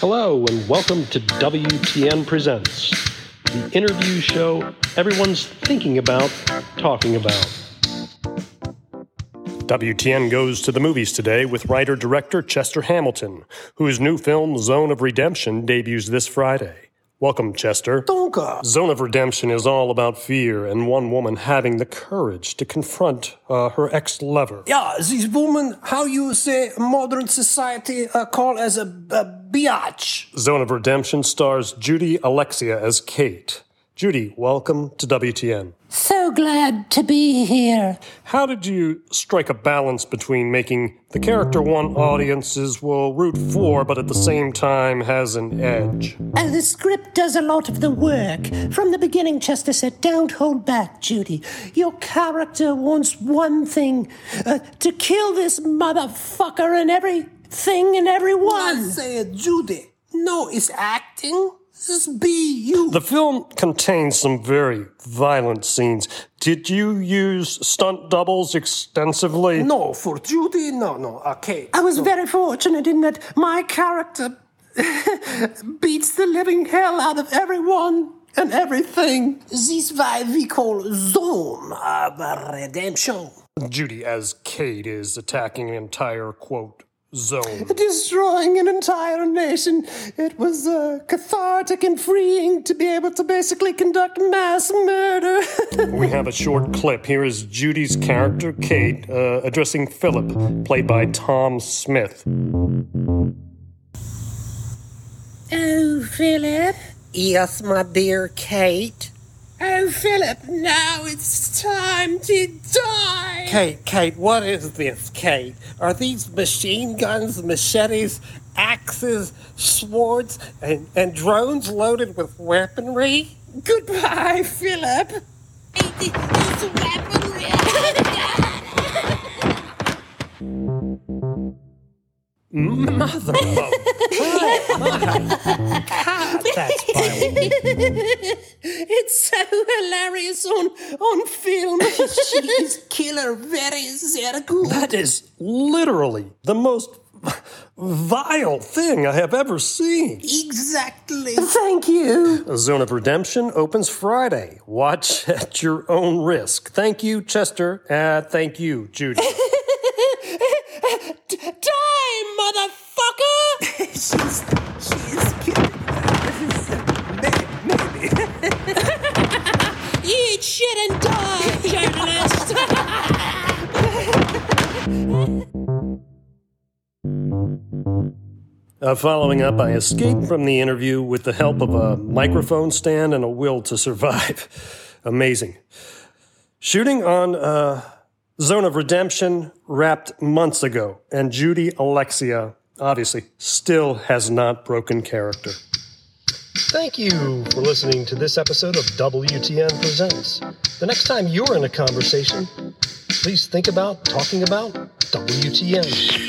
Hello, and welcome to WTN Presents, the interview show everyone's thinking about talking about. WTN goes to the movies today with writer director Chester Hamilton, whose new film Zone of Redemption debuts this Friday. Welcome, Chester. Donka. Zone of Redemption is all about fear and one woman having the courage to confront uh, her ex lover. Yeah, this woman, how you say modern society uh, call as a, a biatch. Zone of Redemption stars Judy Alexia as Kate. Judy, welcome to WTN. So glad to be here. How did you strike a balance between making the character one audiences will root for, but at the same time has an edge? And the script does a lot of the work. From the beginning, Chester said, Don't hold back, Judy. Your character wants one thing uh, to kill this motherfucker and everything and everyone. I everyone. say, Judy, no, it's acting. Just be you. The film contains some very violent scenes. Did you use stunt doubles extensively? no, for Judy, no, no, okay. I was very fortunate in that my character beats the living hell out of everyone and everything. This is why we call zone of redemption. Judy, as Kate, is attacking an entire, quote, zone. destroying an entire nation. It was uh, cathartic and freeing to be able to basically conduct mass murder. We have a short clip. Here is Judy's character, Kate, uh, addressing Philip, played by Tom Smith. oh, Philip. Yes, my dear Kate. Oh, Philip, now it's time to die. Kate, Kate, what is this, Kate? Are these machine guns, machetes, axes, swords, and, and drones loaded with weaponry? Goodbye, Philip. Mother of That's violent. It's so hilarious on, on film. she is killer, very, very good. That is literally the most vile thing I have ever seen. Exactly. Thank you. Zone of Redemption opens Friday. Watch at your own risk. Thank you, Chester. Uh, thank you, Judy. Uh, following up, I escaped from the interview with the help of a microphone stand and a will to survive. Amazing. Shooting on uh, Zone of Redemption wrapped months ago, and Judy Alexia obviously still has not broken character. Thank you for listening to this episode of WTN Presents. The next time you're in a conversation, please think about talking about WTN.